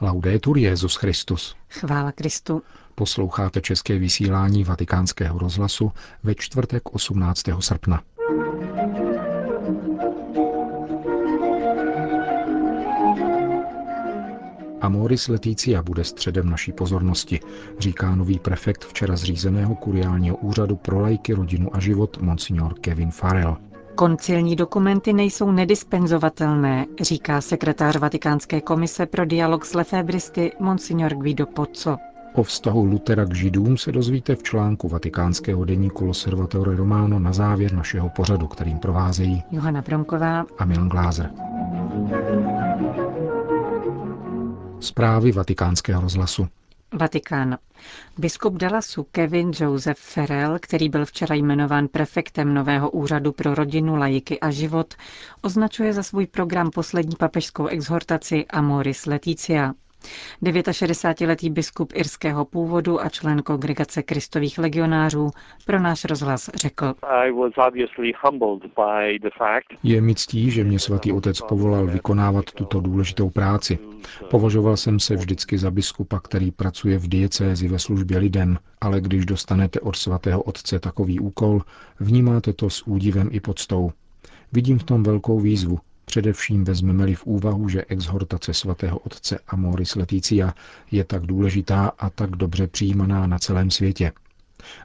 Laudetur Jezus Christus. Chvála Kristu. Posloucháte české vysílání Vatikánského rozhlasu ve čtvrtek 18. srpna. Amoris Leticia bude středem naší pozornosti, říká nový prefekt včera zřízeného kuriálního úřadu pro lajky, rodinu a život, monsignor Kevin Farrell. Koncilní dokumenty nejsou nedispenzovatelné, říká sekretář Vatikánské komise pro dialog s lefébristy Monsignor Guido Pozzo. O vztahu Lutera k židům se dozvíte v článku vatikánského deníku Loservatore Romano na závěr našeho pořadu, kterým provázejí Johana Bromková a Milan Glázer. Zprávy vatikánského rozhlasu. Vatikán. Biskup Dallasu Kevin Joseph Ferrell, který byl včera jmenován prefektem nového úřadu pro rodinu, lajiky a život, označuje za svůj program poslední papežskou exhortaci Amoris Leticia. 69-letý biskup irského původu a člen kongregace kristových legionářů pro náš rozhlas řekl. Je mi ctí, že mě svatý otec povolal vykonávat tuto důležitou práci. Považoval jsem se vždycky za biskupa, který pracuje v diecézi ve službě lidem, ale když dostanete od svatého otce takový úkol, vnímáte to s údivem i podstou. Vidím v tom velkou výzvu, Především vezmeme-li v úvahu, že exhortace svatého otce Amoris Leticia je tak důležitá a tak dobře přijímaná na celém světě.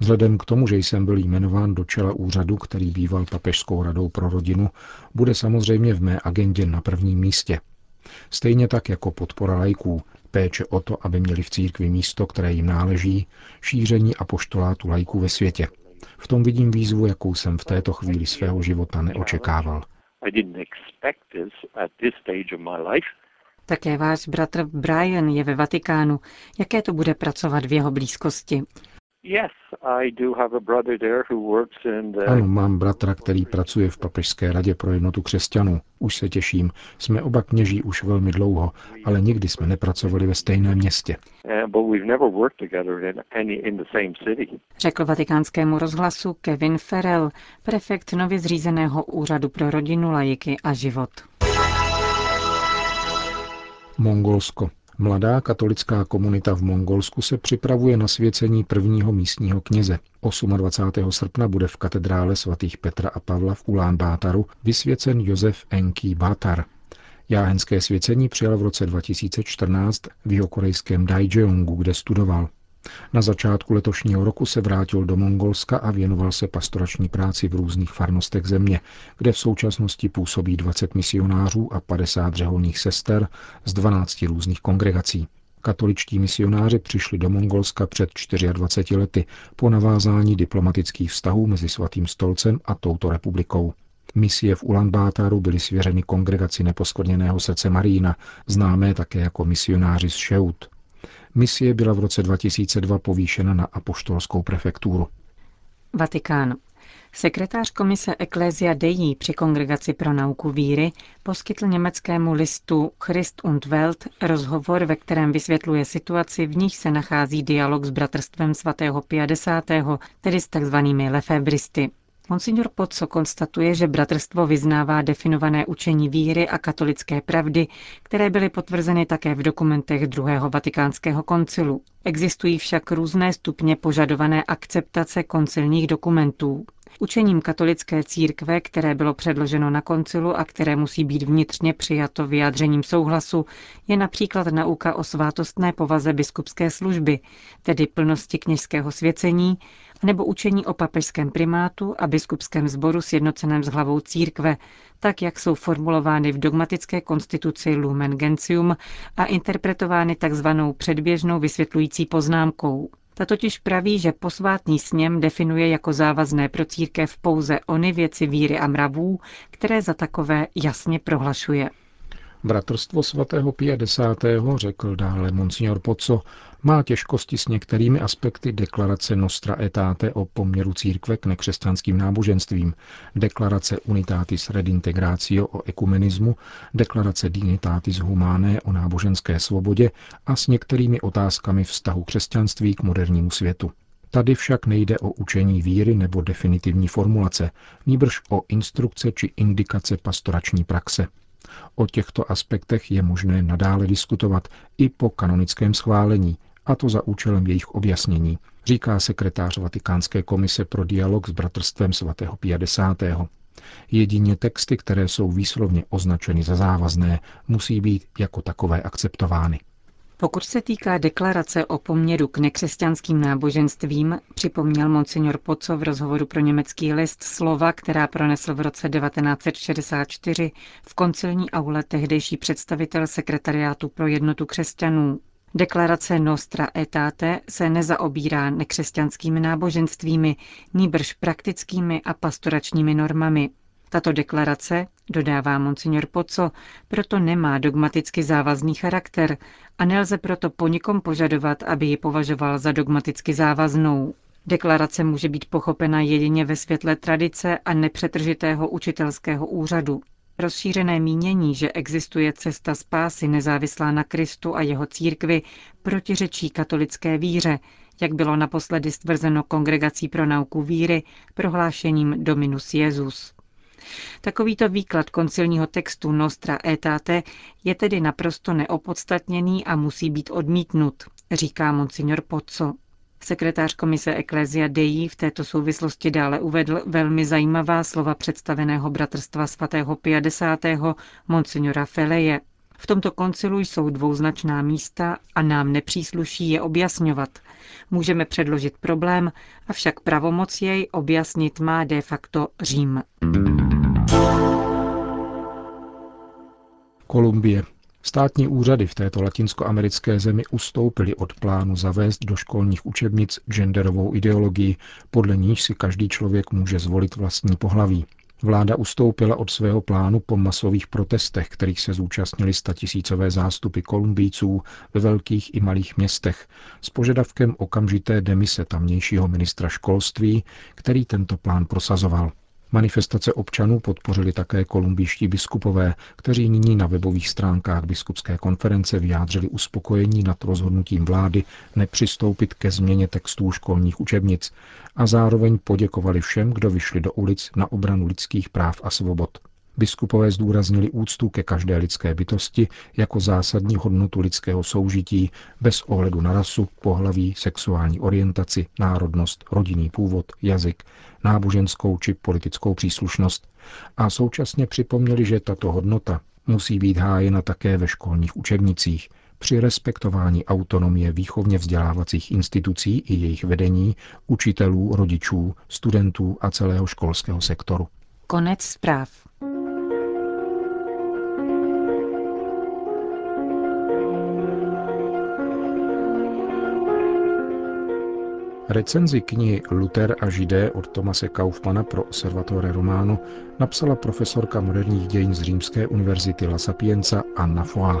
Vzhledem k tomu, že jsem byl jmenován do čela úřadu, který býval papežskou radou pro rodinu, bude samozřejmě v mé agendě na prvním místě. Stejně tak jako podpora lajků, péče o to, aby měli v církvi místo, které jim náleží, šíření a poštolátu lajků ve světě. V tom vidím výzvu, jakou jsem v této chvíli svého života neočekával – i didn't expect this at this stage of my life. Také váš bratr Brian je ve Vatikánu. Jaké to bude pracovat v jeho blízkosti? Ano, mám bratra, který pracuje v Papežské radě pro jednotu křesťanů. Už se těším. Jsme oba kněží už velmi dlouho, ale nikdy jsme nepracovali ve stejném městě. Řekl vatikánskému rozhlasu Kevin Ferrell, prefekt nově zřízeného úřadu pro rodinu, lajiky a život. Mongolsko. Mladá katolická komunita v Mongolsku se připravuje na svěcení prvního místního kněze. 28. srpna bude v katedrále svatých Petra a Pavla v Ulán Bátaru vysvěcen Josef Enki Bátar. Jáhenské svěcení přijal v roce 2014 v jeho korejském Daejeongu, kde studoval. Na začátku letošního roku se vrátil do Mongolska a věnoval se pastorační práci v různých farnostech země, kde v současnosti působí 20 misionářů a 50 řeholních sester z 12 různých kongregací. Katoličtí misionáři přišli do Mongolska před 24 lety po navázání diplomatických vztahů mezi Svatým stolcem a touto republikou. Misie v Ulaanbátaru byly svěřeny kongregaci neposkvrněného srdce Marína, známé také jako misionáři z Šeut. Misie byla v roce 2002 povýšena na apoštolskou prefekturu. Vatikán. Sekretář komise Ecclesia Dei při Kongregaci pro nauku víry poskytl německému listu Christ und Welt rozhovor, ve kterém vysvětluje situaci, v níž se nachází dialog s bratrstvem svatého 50., tedy s takzvanými lefebristy. Monsignor Pozzo konstatuje, že bratrstvo vyznává definované učení víry a katolické pravdy, které byly potvrzeny také v dokumentech druhého vatikánského koncilu. Existují však různé stupně požadované akceptace koncilních dokumentů. Učením katolické církve, které bylo předloženo na koncilu a které musí být vnitřně přijato vyjádřením souhlasu, je například nauka o svátostné povaze biskupské služby, tedy plnosti kněžského svěcení, nebo učení o papežském primátu a biskupském sboru sjednoceném s hlavou církve, tak jak jsou formulovány v dogmatické konstituci Lumen Gentium a interpretovány takzvanou předběžnou vysvětlující poznámkou. Ta totiž praví, že posvátný sněm definuje jako závazné pro církev pouze ony věci víry a mravů, které za takové jasně prohlašuje. Bratrstvo svatého 50. řekl dále monsignor Poco, má těžkosti s některými aspekty deklarace Nostra Aetate o poměru církve k nekřesťanským náboženstvím, deklarace Unitatis Redintegratio o ekumenismu, deklarace Dignitatis Humanae o náboženské svobodě a s některými otázkami vztahu křesťanství k modernímu světu. Tady však nejde o učení víry nebo definitivní formulace, níbrž o instrukce či indikace pastorační praxe. O těchto aspektech je možné nadále diskutovat i po kanonickém schválení, a to za účelem jejich objasnění, říká sekretář Vatikánské komise pro dialog s bratrstvem svatého 50. Jedině texty, které jsou výslovně označeny za závazné, musí být jako takové akceptovány. Pokud se týká deklarace o poměru k nekřesťanským náboženstvím, připomněl monsignor Poco v rozhovoru pro německý list slova, která pronesl v roce 1964 v koncilní aule tehdejší představitel sekretariátu pro jednotu křesťanů. Deklarace Nostra Aetate se nezaobírá nekřesťanskými náboženstvími, nýbrž praktickými a pastoračními normami. Tato deklarace, dodává monsignor Poco, proto nemá dogmaticky závazný charakter a nelze proto po nikom požadovat, aby ji považoval za dogmaticky závaznou. Deklarace může být pochopena jedině ve světle tradice a nepřetržitého učitelského úřadu. Rozšířené mínění, že existuje cesta spásy nezávislá na Kristu a jeho církvi, protiřečí katolické víře, jak bylo naposledy stvrzeno Kongregací pro nauku víry prohlášením Dominus Jezus. Takovýto výklad koncilního textu Nostra Aetate je tedy naprosto neopodstatněný a musí být odmítnut, říká monsignor Pozzo. Sekretář komise Ecclesia Dei v této souvislosti dále uvedl velmi zajímavá slova představeného bratrstva svatého 50. monsignora Feleje. V tomto koncilu jsou dvouznačná místa a nám nepřísluší je objasňovat. Můžeme předložit problém, avšak pravomoc jej objasnit má de facto Řím. Kolumbie. Státní úřady v této latinskoamerické zemi ustoupily od plánu zavést do školních učebnic genderovou ideologii, podle níž si každý člověk může zvolit vlastní pohlaví. Vláda ustoupila od svého plánu po masových protestech, kterých se zúčastnili statisícové zástupy Kolumbijců ve velkých i malých městech s požadavkem okamžité demise tamnějšího ministra školství, který tento plán prosazoval. Manifestace občanů podpořili také kolumbijští biskupové, kteří nyní na webových stránkách biskupské konference vyjádřili uspokojení nad rozhodnutím vlády nepřistoupit ke změně textů školních učebnic a zároveň poděkovali všem, kdo vyšli do ulic na obranu lidských práv a svobod. Biskupové zdůraznili úctu ke každé lidské bytosti jako zásadní hodnotu lidského soužití bez ohledu na rasu, pohlaví, sexuální orientaci, národnost, rodinný původ, jazyk, náboženskou či politickou příslušnost a současně připomněli, že tato hodnota musí být hájena také ve školních učebnicích, při respektování autonomie výchovně vzdělávacích institucí i jejich vedení, učitelů, rodičů, studentů a celého školského sektoru. Konec zpráv. Recenzi knihy Luther a židé od Tomase Kaufmana pro Observatore Romano napsala profesorka moderních dějin z Římské univerzity La Sapienza Anna Foa.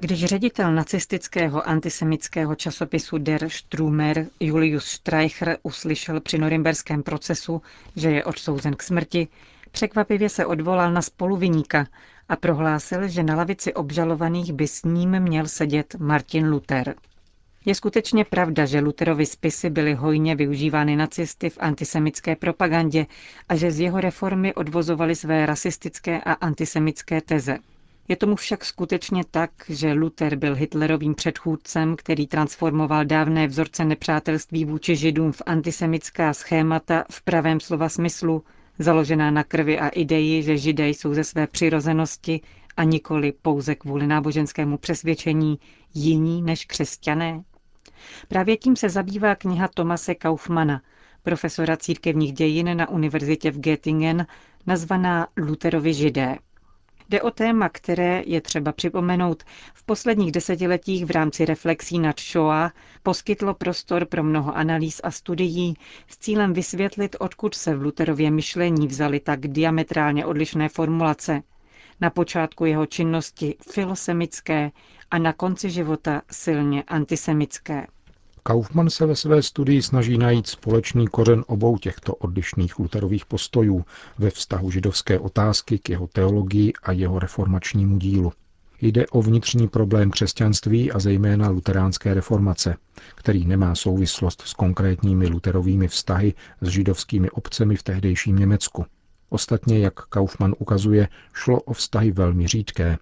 Když ředitel nacistického antisemického časopisu Der Strumer Julius Streicher uslyšel při norimberském procesu, že je odsouzen k smrti, Překvapivě se odvolal na spoluviníka a prohlásil, že na lavici obžalovaných by s ním měl sedět Martin Luther. Je skutečně pravda, že Lutherovy spisy byly hojně využívány nacisty v antisemické propagandě a že z jeho reformy odvozovali své rasistické a antisemické teze. Je tomu však skutečně tak, že Luther byl Hitlerovým předchůdcem, který transformoval dávné vzorce nepřátelství vůči židům v antisemická schémata v pravém slova smyslu založená na krvi a ideji, že židé jsou ze své přirozenosti a nikoli pouze kvůli náboženskému přesvědčení jiní než křesťané? Právě tím se zabývá kniha Tomase Kaufmana, profesora církevních dějin na univerzitě v Göttingen, nazvaná Luterovi židé. Jde o téma, které, je třeba připomenout, v posledních desetiletích v rámci reflexí nad Shoah poskytlo prostor pro mnoho analýz a studií s cílem vysvětlit, odkud se v Luterově myšlení vzali tak diametrálně odlišné formulace. Na počátku jeho činnosti filosemické a na konci života silně antisemické. Kaufmann se ve své studii snaží najít společný kořen obou těchto odlišných Lutherových postojů ve vztahu židovské otázky k jeho teologii a jeho reformačnímu dílu. Jde o vnitřní problém křesťanství a zejména luteránské reformace, který nemá souvislost s konkrétními luterovými vztahy s židovskými obcemi v tehdejším Německu. Ostatně, jak Kaufmann ukazuje, šlo o vztahy velmi řídké.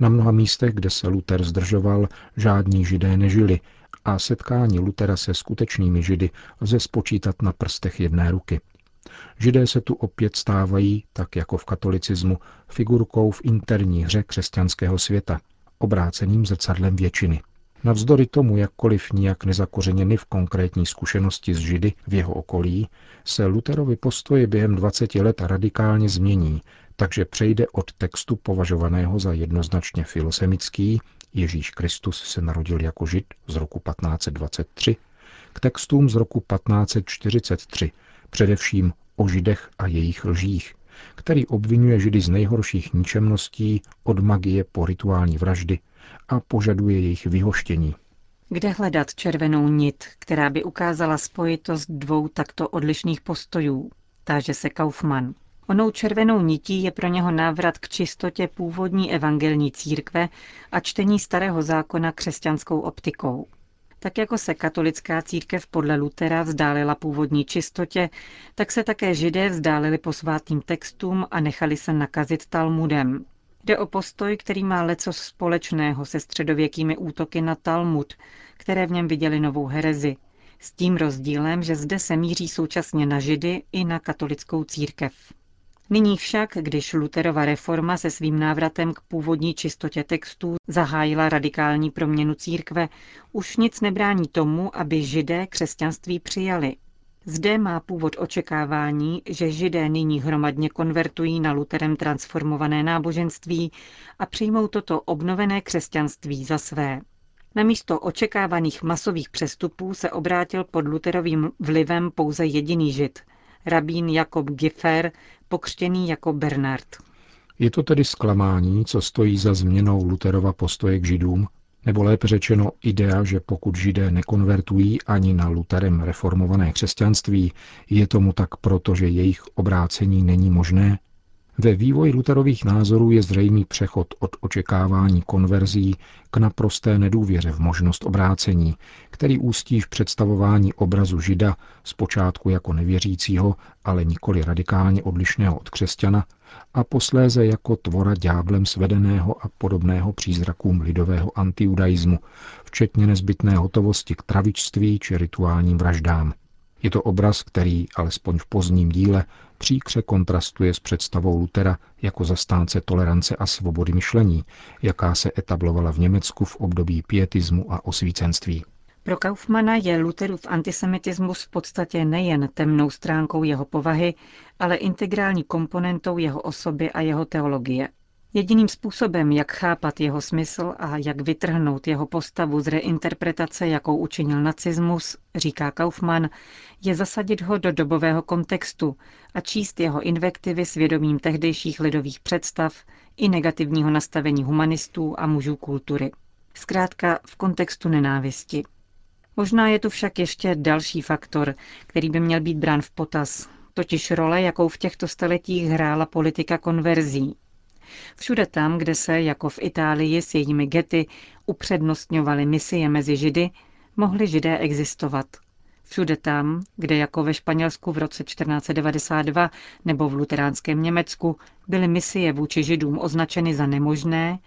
Na mnoha místech, kde se Luther zdržoval, žádní židé nežili a setkání Lutera se skutečnými židy lze spočítat na prstech jedné ruky. Židé se tu opět stávají, tak jako v katolicismu, figurkou v interní hře křesťanského světa, obráceným zrcadlem většiny. Navzdory tomu, jakkoliv nijak nezakořeněny v konkrétní zkušenosti z Židy v jeho okolí, se Luterovi postoje během 20 let radikálně změní, takže přejde od textu považovaného za jednoznačně filosemický, Ježíš Kristus se narodil jako Žid z roku 1523, k textům z roku 1543, především o Židech a jejich lžích, který obvinuje Židy z nejhorších ničemností od magie po rituální vraždy a požaduje jejich vyhoštění. Kde hledat červenou nit, která by ukázala spojitost dvou takto odlišných postojů? Táže se Kaufmann. Onou červenou nití je pro něho návrat k čistotě původní evangelní církve a čtení starého zákona křesťanskou optikou. Tak jako se katolická církev podle Lutera vzdálila původní čistotě, tak se také židé vzdálili posvátným textům a nechali se nakazit Talmudem. Jde o postoj, který má leco společného se středověkými útoky na Talmud, které v něm viděli novou herezi. S tím rozdílem, že zde se míří současně na židy i na katolickou církev. Nyní však, když Luterova reforma se svým návratem k původní čistotě textů zahájila radikální proměnu církve, už nic nebrání tomu, aby židé křesťanství přijali. Zde má původ očekávání, že židé nyní hromadně konvertují na Luterem transformované náboženství a přijmou toto obnovené křesťanství za své. Namísto očekávaných masových přestupů se obrátil pod Luterovým vlivem pouze jediný žid, rabín Jakob Giffer, pokřtěný jako Bernard. Je to tedy zklamání, co stojí za změnou Luterova postoje k židům, nebo lépe řečeno idea, že pokud židé nekonvertují ani na Luterem reformované křesťanství, je tomu tak proto, že jejich obrácení není možné? Ve vývoji Luterových názorů je zřejmý přechod od očekávání konverzí k naprosté nedůvěře v možnost obrácení, který ústí v představování obrazu žida zpočátku jako nevěřícího, ale nikoli radikálně odlišného od křesťana, a posléze jako tvora dňáblem svedeného a podobného přízrakům lidového antiudaismu, včetně nezbytné hotovosti k travičství či rituálním vraždám. Je to obraz, který, alespoň v pozdním díle, příkře kontrastuje s představou Lutera jako zastánce tolerance a svobody myšlení, jaká se etablovala v Německu v období pietismu a osvícenství. Pro Kaufmana je Lutherův antisemitismus v podstatě nejen temnou stránkou jeho povahy, ale integrální komponentou jeho osoby a jeho teologie. Jediným způsobem, jak chápat jeho smysl a jak vytrhnout jeho postavu z reinterpretace, jakou učinil nacismus, říká Kaufmann, je zasadit ho do dobového kontextu a číst jeho invektivy s vědomím tehdejších lidových představ i negativního nastavení humanistů a mužů kultury. Zkrátka v kontextu nenávisti. Možná je tu však ještě další faktor, který by měl být brán v potaz, totiž role, jakou v těchto staletích hrála politika konverzí. Všude tam, kde se, jako v Itálii s jejími gety, upřednostňovaly misie mezi židy, mohli židé existovat. Všude tam, kde jako ve Španělsku v roce 1492 nebo v luteránském Německu byly misie vůči židům označeny za nemožné,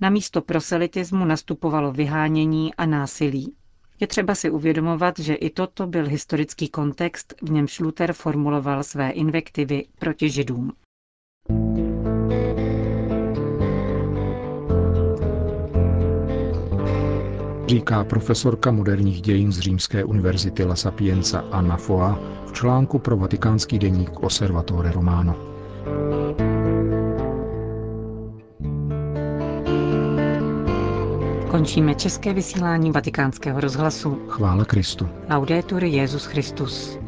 na místo proselitismu nastupovalo vyhánění a násilí. Je třeba si uvědomovat, že i toto byl historický kontext, v němž Luther formuloval své invektivy proti židům. Říká profesorka moderních dějin z Římské univerzity La Sapienza Anna Foa v článku pro vatikánský deník Osservatore Romano. Končíme české vysílání vatikánského rozhlasu. Chvála Kristu. Laudetur Jezus Christus.